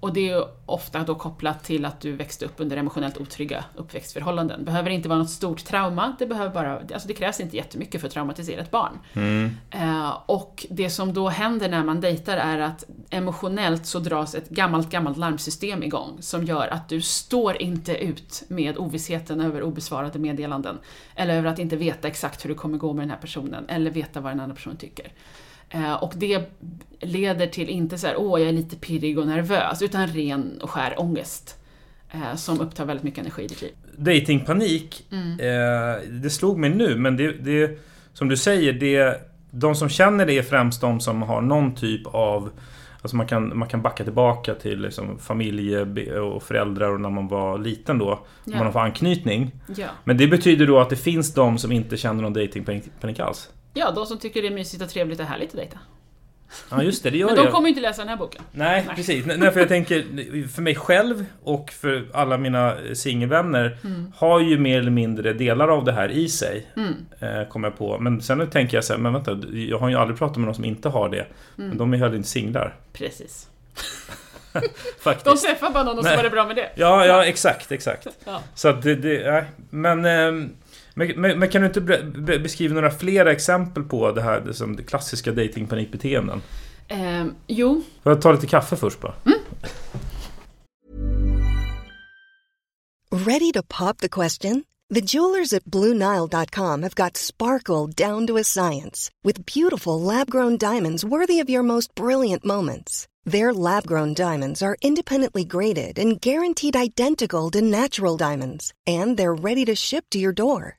Och det är ofta då kopplat till att du växte upp under emotionellt otrygga uppväxtförhållanden. Det behöver inte vara något stort trauma, det, behöver bara, alltså det krävs inte jättemycket för att traumatisera ett barn. Eh, och det som då händer när man dejtar är att emotionellt så dras ett gammalt, gammalt larmsystem igång som gör att du står inte ut med ovissheten över obesvarade meddelanden. Eller över att inte veta exakt hur det kommer gå med den här personen, eller veta vad den andra personen tycker. Eh, och det leder till inte så här, åh jag är lite pirrig och nervös, utan ren och skär ångest. Eh, som upptar väldigt mycket energi i ditt liv. Datingpanik, eh, det slog mig nu, men det, det som du säger, det, de som känner det är främst de som har någon typ av Alltså man kan, man kan backa tillbaka till liksom familje och föräldrar och när man var liten då. Ja. Man får anknytning. Ja. Men det betyder då att det finns de som inte känner någon datingpanik alls? Ja, de som tycker det är mysigt och trevligt och härligt att dejta. Ja just det, det gör Men de kommer ju inte läsa den här boken. Nej, Nej. precis. Nej, för jag tänker, för mig själv och för alla mina singelvänner Mm. har ju mer eller mindre delar av det här i sig. Mm. Eh, kommer jag på. Men sen tänker jag så här, men vänta, jag har ju aldrig pratat med någon som inte har det. Mm. Men de är heller inte singlar. Precis. Faktiskt. De träffar bara någon och så var det bra med det. Ja, ja, exakt, exakt. Ja. Så att det, det nej. Men, ehm, men, men, men kan du inte be, be, beskriva några flera exempel på det här det som det klassiska datingpanikbeteenden? Ehm, jo, Får jag ta lite kaffe först bara? Ready to pop the question? The jewelers at BlueNile.com have got sparkle down to a science with beautiful lab grown diamonds worthy of your most brilliant moments. Their lab grown diamonds are independently graded and guaranteed identical to natural diamonds, and they're ready to ship to your door.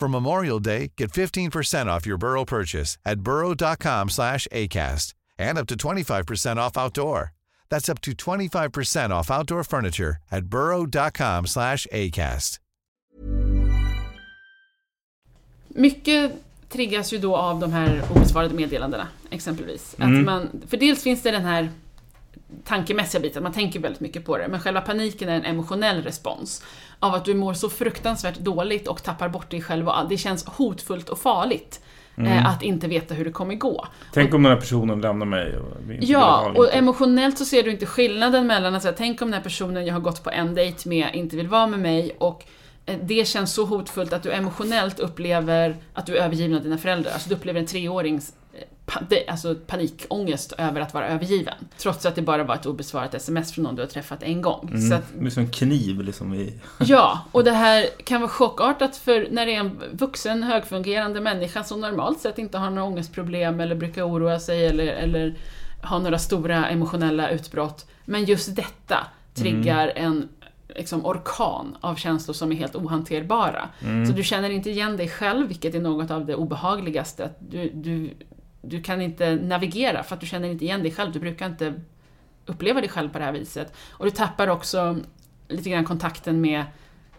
For Memorial Day, get 15% off your Burrow purchase at burrow.com/acast and up to 25% off outdoor. That's up to 25% off outdoor furniture at burrow.com/acast. mycket triggas ju då av de här obesvarade meddelandena, exempelvis. Att man, för dels finns det den här tankemässiga biten, man tänker väldigt mycket på det, men själva paniken är en emotionell respons av att du mår så fruktansvärt dåligt och tappar bort dig själv och det känns hotfullt och farligt eh, att inte veta hur det kommer gå. Tänk om den här personen lämnar mig. Och inte Ja, och emotionellt så ser du inte skillnaden mellan att säga, tänk om den här personen jag har gått på en dejt med inte vill vara med mig och eh, det känns så hotfullt att du emotionellt upplever att du är övergiven av dina föräldrar. Alltså du upplever en treårings eh, pa- alltså panikångest över att vara övergiven. Trots att det bara var ett obesvarat sms från någon du har träffat en gång. Så att, Det är som en kniv liksom i... Ja, och det här kan vara chockartat för när det är en vuxen, högfungerande människa som normalt sett inte har några ångestproblem eller brukar oroa sig eller, eller ha några stora emotionella utbrott. Men just detta triggar en liksom, orkan av känslor som är helt ohanterbara. Så du känner inte igen dig själv, vilket är något av det obehagligaste. Du, du, du kan inte navigera för att du känner inte igen dig själv. Du brukar inte uppleva dig själv på det här viset. Och du tappar också lite grann kontakten med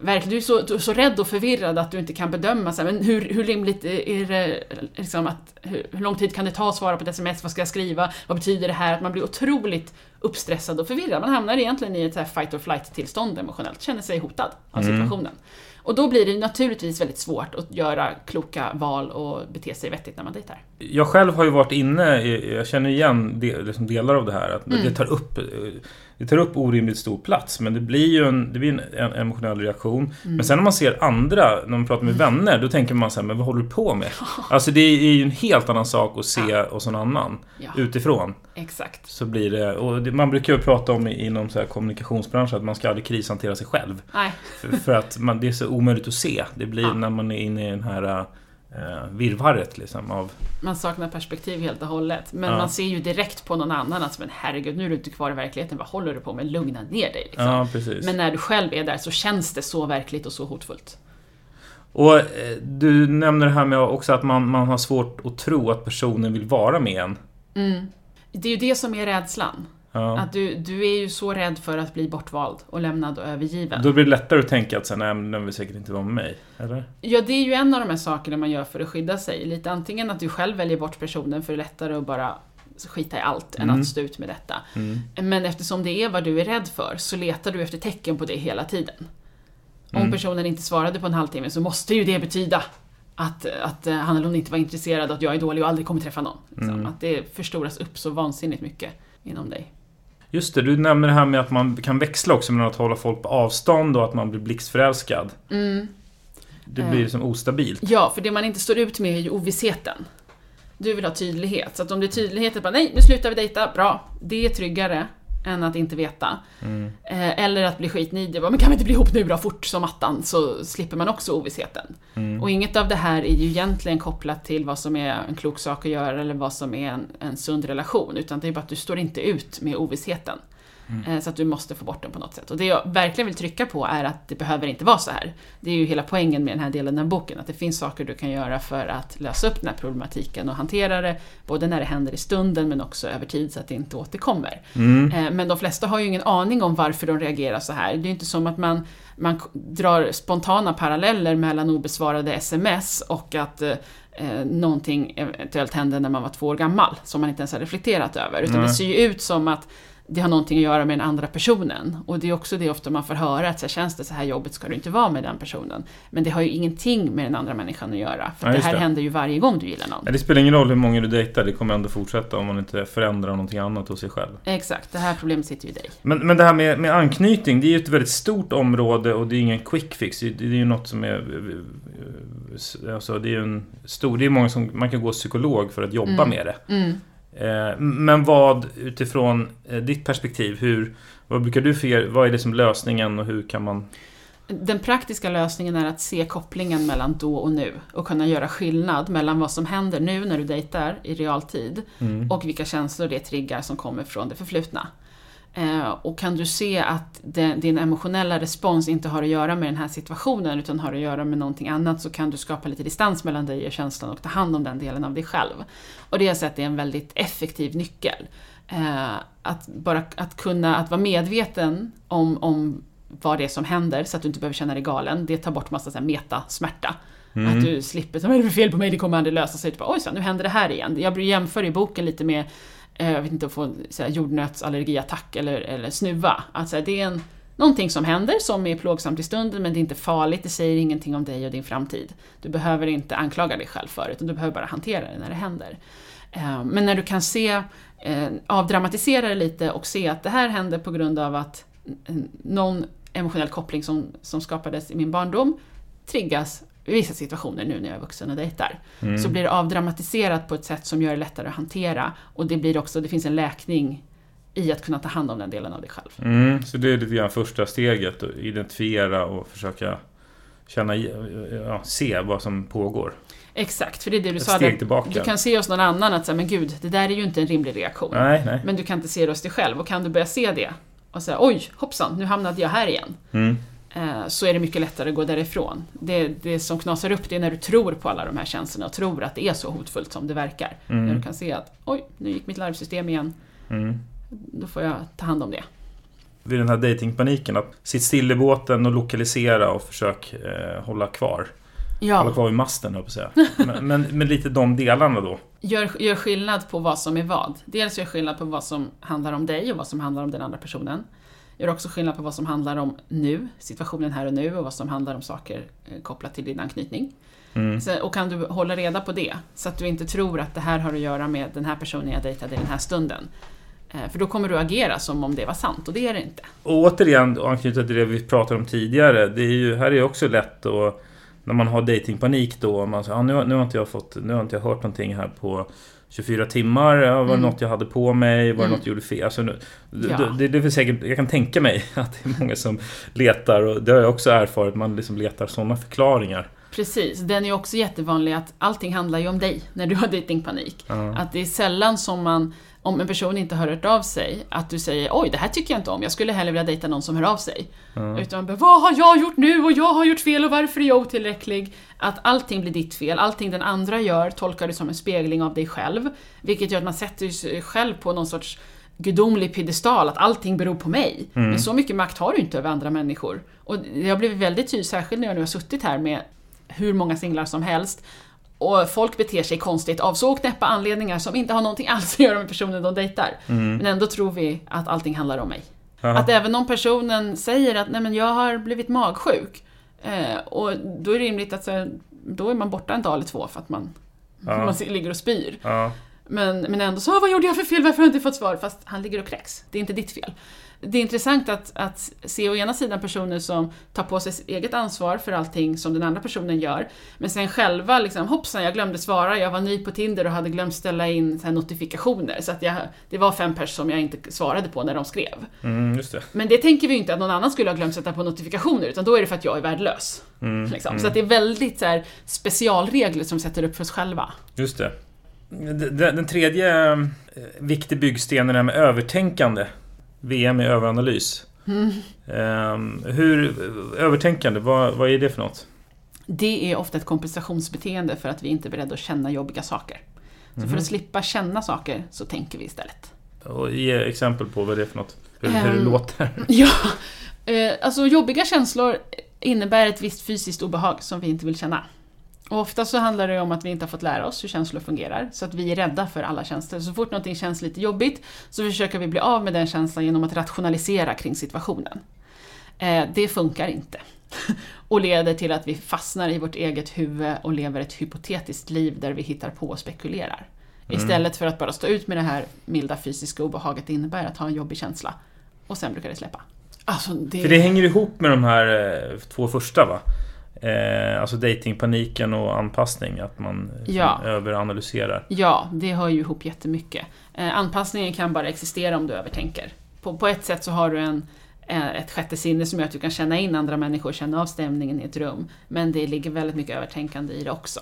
Verkligen, du är, så, du är så rädd och förvirrad att du inte kan bedöma så här, men hur, hur rimligt är det, liksom att, hur, hur lång tid kan det ta att svara på ett sms, vad ska jag skriva, vad betyder det här? Att man blir otroligt uppstressad och förvirrad. Man hamnar egentligen i ett så här fight or flight tillstånd emotionellt, känner sig hotad av situationen. Och då blir det naturligtvis väldigt svårt att göra kloka val och bete sig vettigt när man dejtar. Jag själv har ju varit inne, jag känner igen liksom delar av det här. Att Mm. det, tar upp, eh, det tar upp orimligt stor plats. Men det blir ju en, det blir en, emotionell reaktion. Mm. Men sen när man ser andra, när man pratar med vänner, då tänker man så här, men vad håller du på med? Alltså det är ju en helt annan sak att se hos en annan Ja. utifrån. Exakt. Så blir det, och det, man brukar ju prata om inom så här kommunikationsbranschen att man ska aldrig krishantera sig själv. Nej, För, för att man, det är så omöjligt att se. Det blir Ja. när man är inne i den här uh, virrvarret liksom av... man saknar perspektiv helt och hållet. Men Ja. man ser ju direkt på någon annan att men herregud, nu är du inte kvar i verkligheten, vad håller du på med? Lugna ner dig. Liksom. Ja. Men när du själv är där så känns det så verkligt och så hotfullt. Och eh, du nämner det här med också att man, man har svårt att tro att personen vill vara med en. Mm. Det är ju det som är rädslan. Ja. Att du, du är ju så rädd för att bli bortvald och lämnad och övergiven. Då blir det lättare att tänka att nej, men den vill säkert inte vara med mig. Eller? Ja, det är ju en av de här sakerna man gör för att skydda sig. Lite antingen att du själv väljer bort personen för det är lättare att bara skita i allt än Mm. att stå ut med detta. Mm. Men eftersom det är vad du är rädd för så letar du efter tecken på det hela tiden. Om Mm. personen inte svarade på en halvtimme så måste ju det betyda att, att eh, han eller hon inte var intresserad, att jag är dålig och aldrig kommer träffa någon. Liksom. Mm. Att det förstoras upp så vansinnigt mycket inom dig. Just det, du nämner det här med att man kan växla också mellan att hålla folk på avstånd och att man blir blixtförälskad. Mm. Det Eh. blir liksom ostabilt. Ja, för det man inte står ut med är ju ovissheten. Du vill ha tydlighet. Så att om det är tydlighet, att bara, nej nu slutar vi dejta, bra. Det är tryggare än att inte veta. Mm. Eh, eller att bli skitnidig, men kan vi inte bli ihop nu då, fort som attan, så slipper man också ovissheten. Mm. Och inget av det här är ju egentligen kopplat till vad som är en klok sak att göra eller vad som är en, en sund relation, utan det är bara att du står inte ut med ovissheten. Eh, Så att du måste få bort den på något sätt. Och det jag verkligen vill trycka på är att det behöver inte vara så här. Det är ju hela poängen med den här delen av boken, att det finns saker du kan göra för att lösa upp den här problematiken och hantera det, både när det händer i stunden men också över tid så att det inte återkommer. Mm. Eh, Men de flesta har ju ingen aning om varför de reagerar så här. Det är inte som att man, man drar spontana paralleller mellan obesvarade sms och att eh, eh, någonting eventuellt hände när man var två år gammal, som man inte ens har reflekterat över. Utan Nej. det ser ju ut som att det har någonting att göra med den andra personen. Och det är också det ofta man får höra, att så här, känns det så här jobbigt ska du inte vara med den personen. Men det har ju ingenting med den andra människan att göra. För Ja, det här det. händer ju varje gång du gillar någon. Ja, Det spelar ingen roll hur många du dejtar, det kommer ändå fortsätta om man inte förändrar någonting annat hos sig själv. Exakt, det här problemet sitter ju i dig. Men, men det här med, med anknytning, det är ju ett väldigt stort område och det är ingen quick fix. Det, det är ju något som är... eh, Alltså det är en stor... Det är många som... Man kan gå psykolog för att jobba Mm. med det. Mm. Eh, Men vad utifrån eh, ditt perspektiv, hur... Vad brukar du för Vad är det som lösningen och hur kan man... Den praktiska lösningen är att se kopplingen mellan då och nu och kunna göra skillnad mellan vad som händer nu när du dejtar i realtid Mm. och vilka känslor det triggar som kommer från det förflutna. Eh, och kan du se att din emotionella respons inte har att göra med den här situationen utan har att göra med någonting annat så kan du skapa lite distans mellan dig och känslan och ta hand om den delen av dig själv. Och det har jag sett är en väldigt effektiv nyckel. Eh, att bara att kunna att vara medveten om, om vad det är som händer så att du inte behöver känna dig galen. Det tar bort massa så här metasmärta. Mm. Att du slipper, vad är det för fel på mig, det kommer aldrig lösa sig. Typ, Oj, så nu händer det här igen. Jag jämför i boken lite med, Eh, jag vet inte, att få så här, jordnötsallergiattack eller, eller snuva. Att, så här, det är en, någonting som händer som är plågsamt i stunden men det är inte farligt, det säger ingenting om dig och din framtid. Du behöver inte anklaga dig själv för det, utan du behöver bara hantera det när det händer. Eh, men när du kan se, eh, avdramatisera det lite och se att det här händer på grund av att någon emotionell koppling som, som skapades i min barndom triggas vissa situationer nu när jag är vuxen och dejtar. Mm. Så blir det avdramatiserat på ett sätt som gör det lättare att hantera och det blir också, det finns en läkning i att kunna ta hand om den delen av dig själv. Mm, så det är lite grann första steget, att identifiera och försöka känna, ja, se vad som pågår. Exakt, för det är det du sa. där. Du kan se hos någon annan att säga, men gud, det där är ju inte en rimlig reaktion. Nej, nej. Men du kan inte se det hos dig själv och kan du börja se det och säga oj, hoppsan, nu hamnade jag här igen. Mm. Eh, Så är det mycket lättare att gå därifrån. Det, det som knasar upp det är när du tror på alla de här känslorna och tror att det är så hotfullt som det verkar. Mm. När du kan se att oj, nu gick mitt larmsystem igen. Mm. Då får jag ta hand om det. Vid den här datingpaniken, att sitt still i båten och lokalisera och försök eh, hålla kvar. Hålla Ja, kvar vid masten, jag på säga. Men, men, men lite de delarna då. gör, gör skillnad på vad som är vad. Dels gör skillnad på vad som handlar om dig och vad som handlar om den andra personen. Gör också skillnad på vad som handlar om nu, situationen här och nu och vad som handlar om saker eh, kopplat till din anknytning. Mm. Så, och kan du hålla reda på det, så att du inte tror att det här har att göra med den här personen jag dejtade i den här stunden. Eh, För då kommer du agera som om det var sant, och det är det inte. Och återigen, och anknyta till det vi pratade om tidigare. Det är ju, här är det också lätt att... När man har datingpanik då. Man säger, ah, nu, nu har inte jag fått... Nu har inte jag hört någonting här på 24 timmar. Ja, Var det Mm. något jag hade på mig? Var det Mm. något jag gjorde fel? Alltså, nu, Ja. det, det, det säkert, jag kan tänka mig att det är många som letar. Och det har jag också erfarit. Man liksom letar sådana förklaringar. Precis, den är också jättevanlig att allting handlar ju om dig när du har datingpanik. Ja. Att det är sällan som man, om en person inte har hört av sig, att du säger oj det här tycker jag inte om, jag skulle hellre vilja dejta någon som hör av sig. Utan man bara, vad har jag gjort nu och jag har gjort fel och varför är jag otillräcklig? Att allting blir ditt fel, allting den andra gör tolkar du som en spegling av dig själv. Vilket gör att man sätter sig själv på någon sorts gudomlig piedestal, att allting beror på mig. Men så mycket makt har du inte över andra människor. Och det har blivit väldigt tydligt, särskilt när jag nu har suttit här med hur många singlar som helst. Och folk beter sig konstigt av så knäppa anledningar som inte har någonting alls att göra med personen de dejtar. Men ändå tror vi att allting handlar om mig. Ja. Att även om personen säger att Nej, men jag har blivit magsjuk, eh, och då är det rimligt att så, då är man borta en dag eller två för att man, Ja. man ligger och spyr. Ja. Men, men ändå så, "Ah, vad gjorde jag för fel, varför har jag inte fått svar? Fast han ligger och kräks, det är inte ditt fel. Det är intressant att, att se å ena sidan personer som tar på sig eget ansvar för allting som den andra personen gör, men sen själva liksom, hoppsan jag glömde svara, jag var ny på Tinder och hade glömt ställa in så notifikationer, så att jag, det var fem personer som jag inte svarade på när de skrev. Mm, det. Men det tänker vi ju inte att någon annan skulle ha glömt sätta på notifikationer, utan då är det för att jag är värdelös. Liksom. Så att det är väldigt så här, specialregler som vi sätter upp för oss själva. Just det. Den, den tredje eh, viktig byggstenen är med övertänkande. VM i överanalys. Ehm, hur, övertänkande, vad, vad är det för något? Det är ofta ett kompensationsbeteende för att vi inte är beredda att känna jobbiga saker. Så för att slippa känna saker så tänker vi istället. Och ge exempel på vad det är för något. Hur, hur det Ehm. låter. Ja, eh, alltså jobbiga känslor innebär ett visst fysiskt obehag som vi inte vill känna. Och ofta så handlar det om att vi inte har fått lära oss hur känslor fungerar, så att vi är rädda för alla känslor. Så fort någonting känns lite jobbigt så försöker vi bli av med den känslan genom att rationalisera kring situationen. Eh, det funkar inte. och leder till att vi fastnar i vårt eget huvud och lever ett hypotetiskt liv där vi hittar på och spekulerar. Istället för att bara stå ut med det här milda fysiska obehaget det innebär att ha en jobbig känsla. Och sen brukar det släppa. Alltså det... För det hänger ihop med de här eh, två första va? Eh, alltså datingpaniken och anpassning. Att man eh, Ja. överanalyserar. Ja, det hör ju ihop jättemycket. Eh, anpassningen kan bara existera om du övertänker. På, på ett sätt så har du en, eh, ett sjätte sinne som gör att du kan känna in andra människor, känna av stämningen i ett rum. Men det ligger väldigt mycket övertänkande i det också.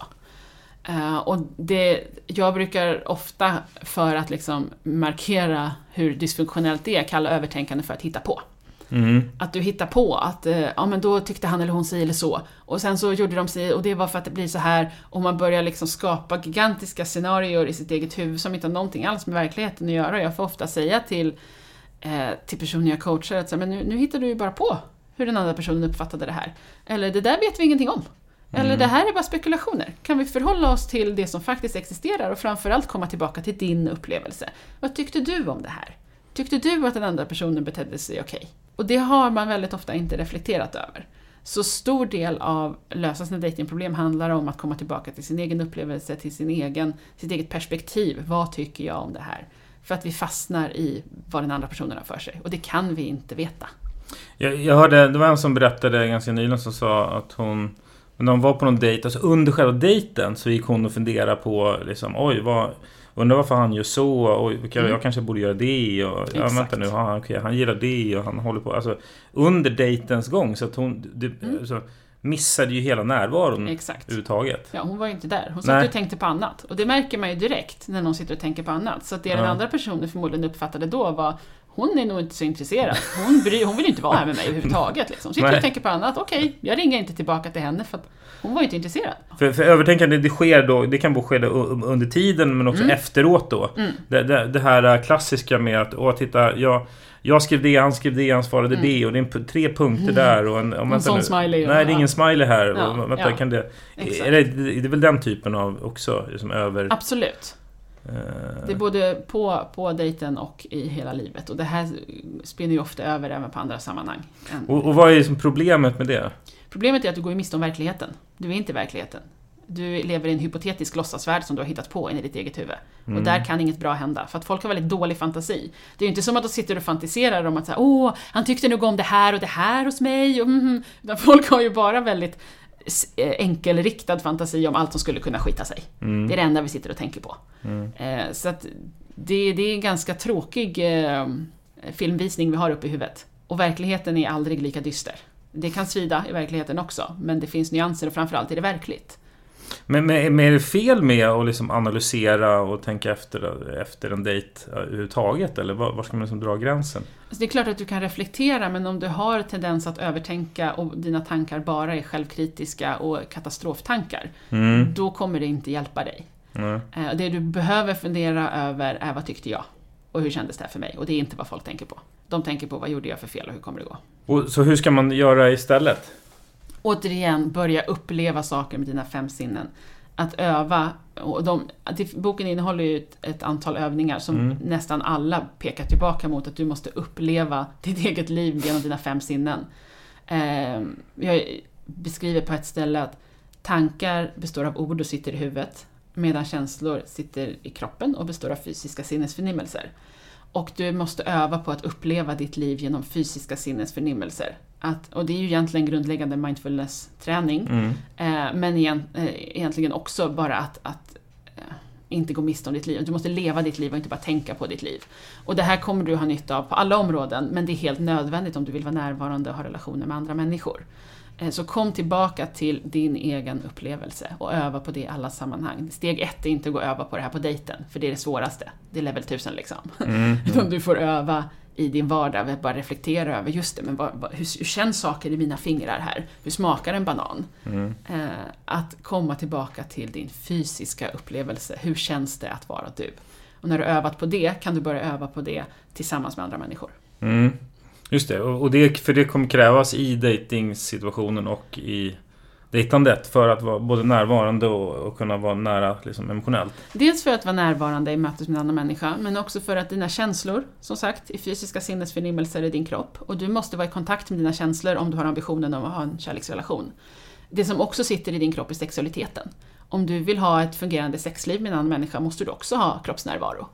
Eh, och det, jag brukar ofta, för att liksom markera hur dysfunktionellt det är, kalla övertänkande för att hitta på. Mm. Att du hittar på att eh, ja, men då tyckte han eller hon sig eller så. Och sen så gjorde de sig och det var för att det blir så här. Och man börjar liksom skapa gigantiska scenarier i sitt eget huvud som inte har någonting alls med verkligheten att göra. Jag får ofta säga till, eh, till personer jag coachar att så här, men nu, nu hittar du ju bara på hur den andra personen uppfattade det här. Eller det där vet vi ingenting om. Eller det här är bara spekulationer. Kan vi förhålla oss till det som faktiskt existerar och framförallt komma tillbaka till din upplevelse? Vad tyckte du om det här? Tyckte du att den andra personen betedde sig okej? Och det har man väldigt ofta inte reflekterat över. Så stor del av lösa sina datingproblem handlar om att komma tillbaka till sin egen upplevelse, till sin egen, sitt eget perspektiv. Vad tycker jag om det här? För att vi fastnar i vad den andra personen har för sig. Och det kan vi inte veta. Jag, jag hörde, det var en som berättade ganska nyligen som sa att hon när de var på någon dejt, alltså under själva dejten så gick hon och funderade på liksom, oj vad Undrar varför han gör så, vilka, jag kanske borde göra det och ja, Mm. Vänta nu, han, okej, han gillar det och han håller på, alltså under dejtens gång så att hon det, alltså, missade ju hela närvaron Mm. Exakt. överhuvudtaget. Ja, hon var ju inte där. Hon satt Nej. och tänkte på annat. Och det märker man ju direkt när någon sitter och tänker på annat. Så att det den Ja. andra personen förmodligen uppfattade då var hon är nog inte så intresserad. Hon, bry, hon vill inte vara här med mig överhuvudtaget. Liksom. Sitter och tänker på annat. Okej, jag ringer inte tillbaka till henne för att hon var ju inte intresserad. För, för övertänkande, det sker då, det kan både ske under tiden men också Mm. efteråt då. Det, det, det här äh, klassiska med att, åh titta, jag, jag skrev det, han skrev det, han svarade det och det är en, tre punkter där och en... Och vänta sån nu. smiley Nej, det är ingen smiley här. Ja, och, vänta, ja. kan det... Exakt. Är det, det är väl den typen av också, liksom över... Absolut. Eh, Det är både på, på dejten och i hela livet. Och det här spinner ju ofta över även på andra sammanhang. och, och vad är liksom problemet med det? Problemet är att du går miste om verkligheten. Du är inte verkligheten. Du lever i en hypotetisk låtsasvärld som du har hittat på in i ditt eget huvud. Och där kan inget bra hända, för att folk har väldigt dålig fantasi. Det är ju inte som att de sitter och fantiserar om att säga, åh, han tyckte nog om det här och det här hos mig. Och, mm, utan folk har ju bara väldigt enkelriktad fantasi om allt som skulle kunna skita sig. Det är det enda vi sitter och tänker på. Eh, så att det, det är en ganska tråkig eh, filmvisning vi har uppe i huvudet. Och verkligheten är aldrig lika dyster. Det kan svida i verkligheten också, men det finns nyanser och framförallt är det verkligt. Men, men, men är det fel med att liksom analysera och tänka efter, efter en dejt överhuvudtaget? Eller var, var ska man liksom dra gränsen? Alltså det är klart att du kan reflektera, men om du har tendens att övertänka och dina tankar bara är självkritiska och katastroftankar, Mm. då kommer det inte hjälpa dig. Eh, Det du behöver fundera över är vad tyckte jag? Och hur kändes det här för mig? Och det är inte vad folk tänker på. De tänker på vad gjorde jag för fel och hur kommer det gå? Och, så hur ska man göra istället? Återigen börja uppleva saker med dina fem sinnen. Att öva, och de, boken innehåller ju ett, ett antal övningar som Mm. nästan alla pekar tillbaka mot att du måste uppleva ditt eget liv genom dina fem sinnen. Eh, jag beskriver på ett ställe att tankar består av ord och sitter i huvudet, medan känslor sitter i kroppen och består av fysiska sinnesförnimmelser. Och du måste öva på att uppleva ditt liv genom fysiska sinnesförnimmelser. Att, och det är ju egentligen grundläggande mindfulness-träning, Mm. eh, men igen, eh, egentligen också bara att, att eh, inte gå miste om ditt liv. Du måste leva ditt liv och inte bara tänka på ditt liv. Och det här kommer du ha nytta av på alla områden, men det är helt nödvändigt om du vill vara närvarande och ha relationer med andra människor. Eh, Så kom tillbaka till din egen upplevelse och öva på det i alla sammanhang. Steg ett är inte att gå och öva på det här på dejten, för det är det svåraste. Det är level 1000 liksom. Utan du får öva i din vardag, bara reflektera över, just det, men vad, vad, hur, hur känns saker i mina fingrar här? Hur smakar en banan? Eh, att komma tillbaka till din fysiska upplevelse. Hur känns det att vara du? Och när du har övat på det kan du börja öva på det tillsammans med andra människor. Mm. Just det, och det, för det kommer krävas i dejtingsituationen och i dejtandet för att vara både närvarande och, och kunna vara nära liksom, emotionellt. Dels för att vara närvarande i mötet med en annan människa, men också för att dina känslor, som sagt, är fysiska sinnesförnimmelser i din kropp. Och du måste vara i kontakt med dina känslor om du har ambitionen om att ha en kärleksrelation. Det som också sitter i din kropp är sexualiteten. Om du vill ha ett fungerande sexliv med en annan människa måste du också ha kroppsnärvaro.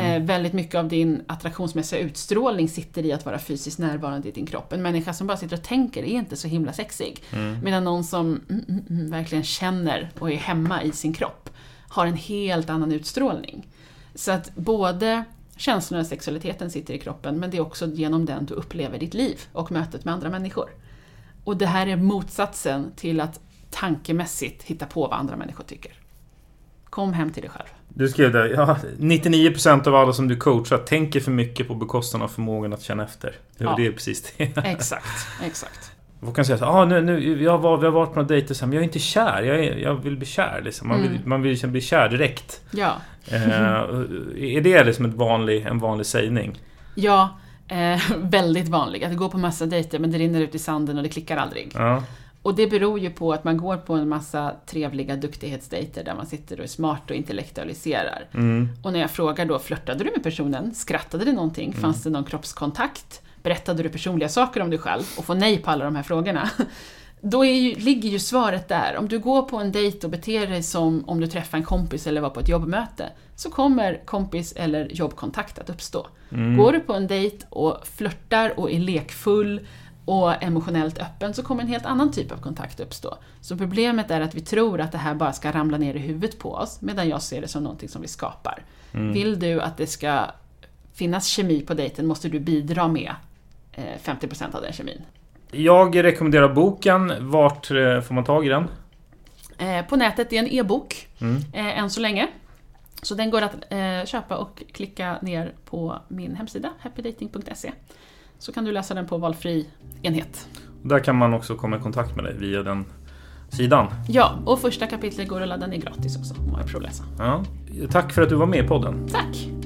Eh, väldigt mycket av din attraktionsmässiga utstrålning sitter i att vara fysiskt närvarande i din kropp. En människa som bara sitter och tänker är inte så himla sexig. Medan någon som mm, mm, mm, verkligen känner och är hemma i sin kropp har en helt annan utstrålning. Så att både känslorna och sexualiteten sitter i kroppen, men det är också genom den du upplever ditt liv och mötet med andra människor. Och det här är motsatsen till att tankemässigt hitta på vad andra människor tycker. Kom hem till dig själv. Du skrev där, ja, 99% av alla som du coachar tänker för mycket på bekostnad av förmågan att känna efter. Det, Ja. det är precis det. Exakt, exakt. Folk kan säga så ah, nu, nu, jag har, vi har varit på några dejter men jag är inte kär. Jag, är, jag vill bli kär liksom. Man vill, Mm. man vill bli kär direkt. Ja, Eh, är det liksom ett vanlig, en vanlig sägning? ja eh, väldigt vanlig. Att gå på massa dejter men det rinner ut i sanden och det klickar aldrig. Ja. Och det beror ju på att man går på en massa trevliga duktighetsdejter där man sitter och är smart och intellektualiserar. Mm. Och när jag frågar då, flörtade du med personen? Skrattade det någonting? Mm. Fanns det någon kroppskontakt? Berättade du personliga saker om dig själv? Och får nej på alla de här frågorna. Då ju, ligger ju svaret där. Om du går på en dejt och beter dig som om du träffar en kompis eller var på ett jobbmöte, så kommer kompis eller jobbkontakt att uppstå. Mm. Går du på en dejt och flörtar och är lekfull och emotionellt öppen så kommer en helt annan typ av kontakt uppstå. Så problemet är att vi tror att det här bara ska ramla ner i huvudet på oss, medan jag ser det som någonting som vi skapar. Vill du att det ska finnas kemi på dejten måste du bidra med eh, 50% av den kemin. Jag rekommenderar boken. Vart eh, får man tag i den? Eh, på nätet, det är en e-bok Mm. eh, än så länge. Så den går att eh, köpa och klicka ner på min hemsida, happydating.se. Så kan du läsa den på valfri enhet. Där kan man också komma i kontakt med dig via den sidan. Ja, och första kapitlet går att ladda ner gratis också om man vill provläsa. Ja. Tack för att du var med i podden. Tack!